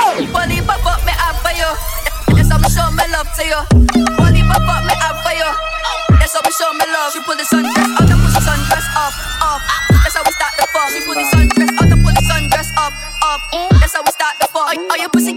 Bully pop up me up for you. Yes, I'ma show me love to you. Bully pop up me up for you. Yes, I'ma show me love. She pull the sundress out and push the sundress up, up. That's how we start the fuck. She pull the sundress out and pull the sundress up, up. That's how we start the fuck. Oh, your pussy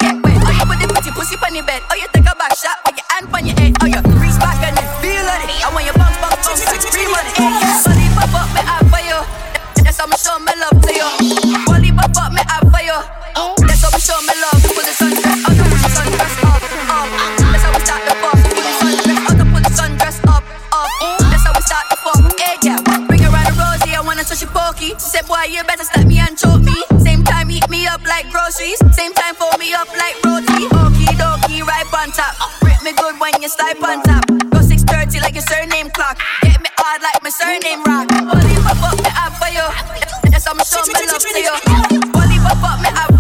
time, fold me up like roti. Okie dokie, right on top. Rip me good when you slide on top. Go 630 like your surname clock. Get me hard like my surname rock. Bully pop up me up for you. That's how me show me love to you. Bully pop up me up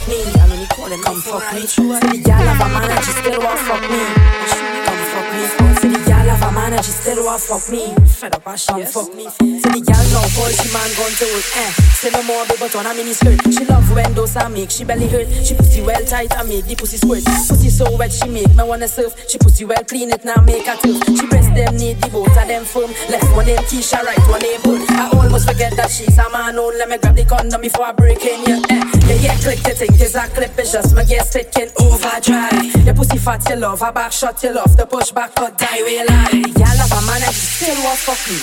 fuck me. I you calling come fuck me. See the girl have a man and she still want fuck me. Come fuck me. See the girl have a man and she still want fuck me. Fed up as she fuck me. See the girl now call she man gone to work. Eh. Say no more baby but on a mini skirt. She love when those I make she belly hurt. She pussy well tight and make the pussy squirt. Pussy so wet she make me wanna surf. She pussy well clean it now make her turf. She breast them need the both of them firm. Left one them Keisha right one they pull. I almost forget that she's a man. Oh, let me grab the condom before I break in ya. Eh. Yeah, yeah, click the thing is a clip. It's just my gas taking overdrive. Your pussy fat you love, her back shot you love. The push back but die we lie. Y'all have a man and she still want fuck me.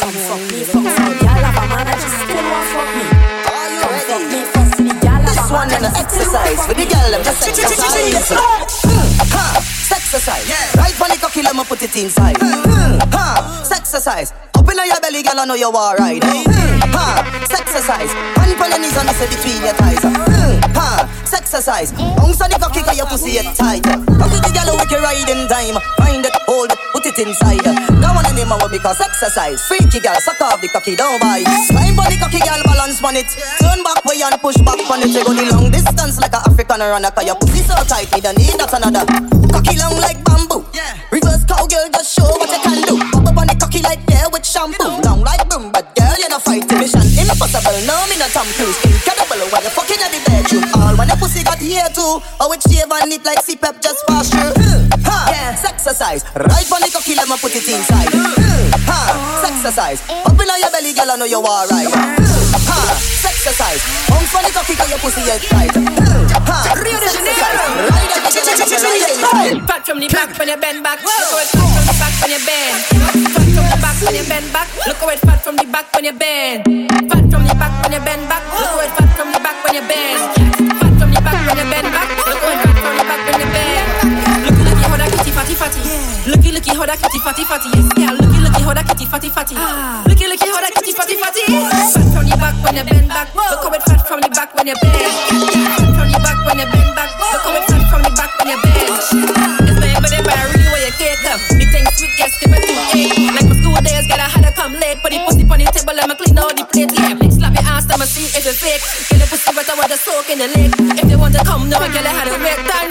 Come fuck me, fuck me. Y'all have a man and she still want fuck me. Come fuck me, fuck me. Y'all have This a one and an she still want exercise for the girl them just exercise. Mm, Ha, exercise. Right for the cocky, let me put it inside. Mm, Ha, exercise. Up in your belly, girl, I know you alright. Mm, Ha, exercise. Hand on your knees and say between your thighs. Exercise. Bounce on the cocky, cause your pussy get tight. Cocky the girl with your riding time. Find it, hold it, put it inside. That one name I because exercise. Freaky girl, suck off the cocky, don't bite. Climb on the cocky, girl, balance on it. Turn back way and push back on it. You go the long distance like a African runner. Cause your pussy so tight, me don't need that another. Cocky long like bamboo. Reverse cowgirl, just show what you can do. Pop up on the cocky like there with shampoo. Long like boom, but girl, you're not fighting. Mission impossible, no, me not Tom Cruise. When the pussy here too. Oh, it shave and it like C-Pep just pass through. Ha, yeah, exercise. Right on the cocky, let me put it inside. Ha, exercise. Up in your belly, girl, I know you alright. Ha, exercise. Bounce on the cocky, cause your pussy is tight. Ha, exercise. Right on the cocky, put it inside. Fat from the back when you bend back. Look how fat from the back when you bend. Fat from the back when you bend back. Look how it's fat from the back when you bend. Fat from the back when you bend back. Look how fat from the back how that kitty fatty fatty. Looky, looky how that kitty fatty fatty. Fat from the back when you bend back. Look how it's fat from the back when you bend. Fat from the back when you bend back. Look how it's fat from the back when you bend. It's my but I really want your cake up. Big thing sweet, yes, give me two egg. Like my school days, gotta had to come late. Put the pussy on the table, I'ma clean all the plate. Yeah, slap your ass, I'ma see if it's fake. Get the pussy wet, I want to soak in the lake. If they want to come, no, I had to make time,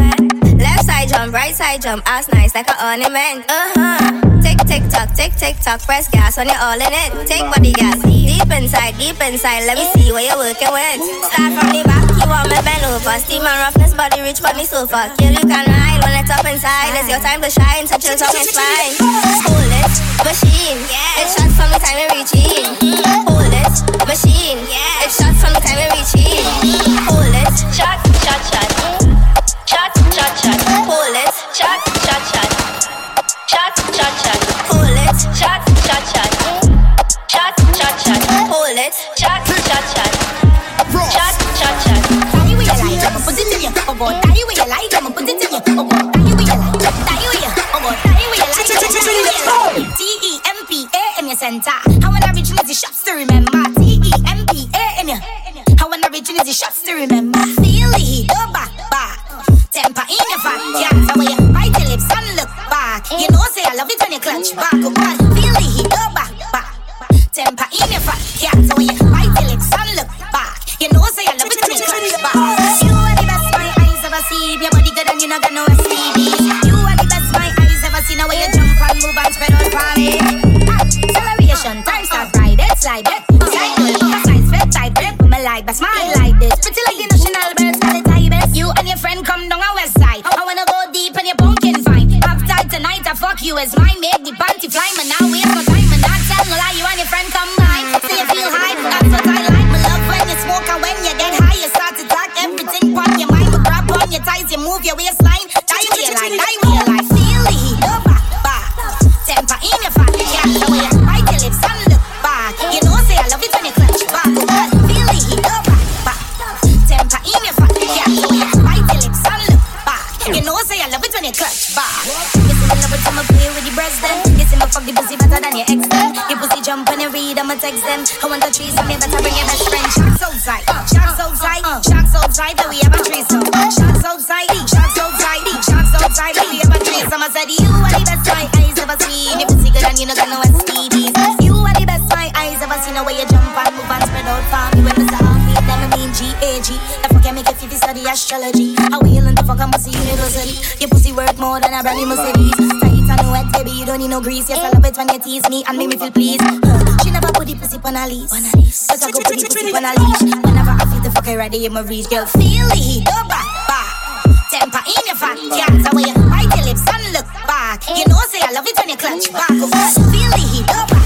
Jump, right side jump, ass nice like an ornament. Uh huh. Tick, tick, tock, tick, tick, tock, press gas when you're all in it. Take body gas, deep inside, deep inside. Let me see what you're working with. Start from the back, you want me bend over. Steam and roughness, body rich, but me sofa. Kill you can ride when it's up inside. It's your time to shine, so chill, tongue is fine. Hold it, center. How an original is the shops to remember. T E M P A N. How an original is the shops to remember. Feel heat, go back, back. Temper in your fat, yeah. So when you bite your lips and look back, you know say I love it when you clutch back. On, feel heat, go back, back. Temper in your fat, yeah. So when you bite your lips and look back, you know say I love it when you clutch back. You are the best my eyes ever seen. Your body good and you not got the panty fly, man. Now waste no time, man. Not tell no lie. You and your friend combine. Play with the breast. You see me fuck the pussy better than your ex then. Your pussy jump when you read, I'ma text them. I want the trees, so me better bring your best friend. Sharks outside, sharks outside, sharks outside, that we have a threesome. Sharks outside, sharks outside, sharks outside, that we have a threesome. I said you are the best my eyes ever seen. Your pussy good and you know got no STDs. You are the best my eyes ever seen. The way you jump and move and spread out for me when Mr. Heartbeat, them I mean G-A-G. The fuck you make it if you study astrology. How we in the fuck I must see university. Your pussy worth more than a brand new Mercedes. Don't need no grease. Yes, I love it when you tease me and make me feel pleased. Huh. She never put the pussy on a leash. But I go put the pussy on a leash. Whenever I feel the fuck I ready in my reach, girl, feel the heat. Go back, back. Temper in your fat, when you bite your lips and look back, you know say I love it when you clutch back. Feel the heat. Go back,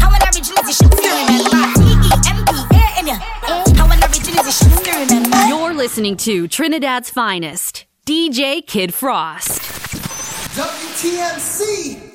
How an original is should still remember. T M P A in. How an original is should still remember. You're listening to Trinidad's finest, DJ Kid Frost. WTMC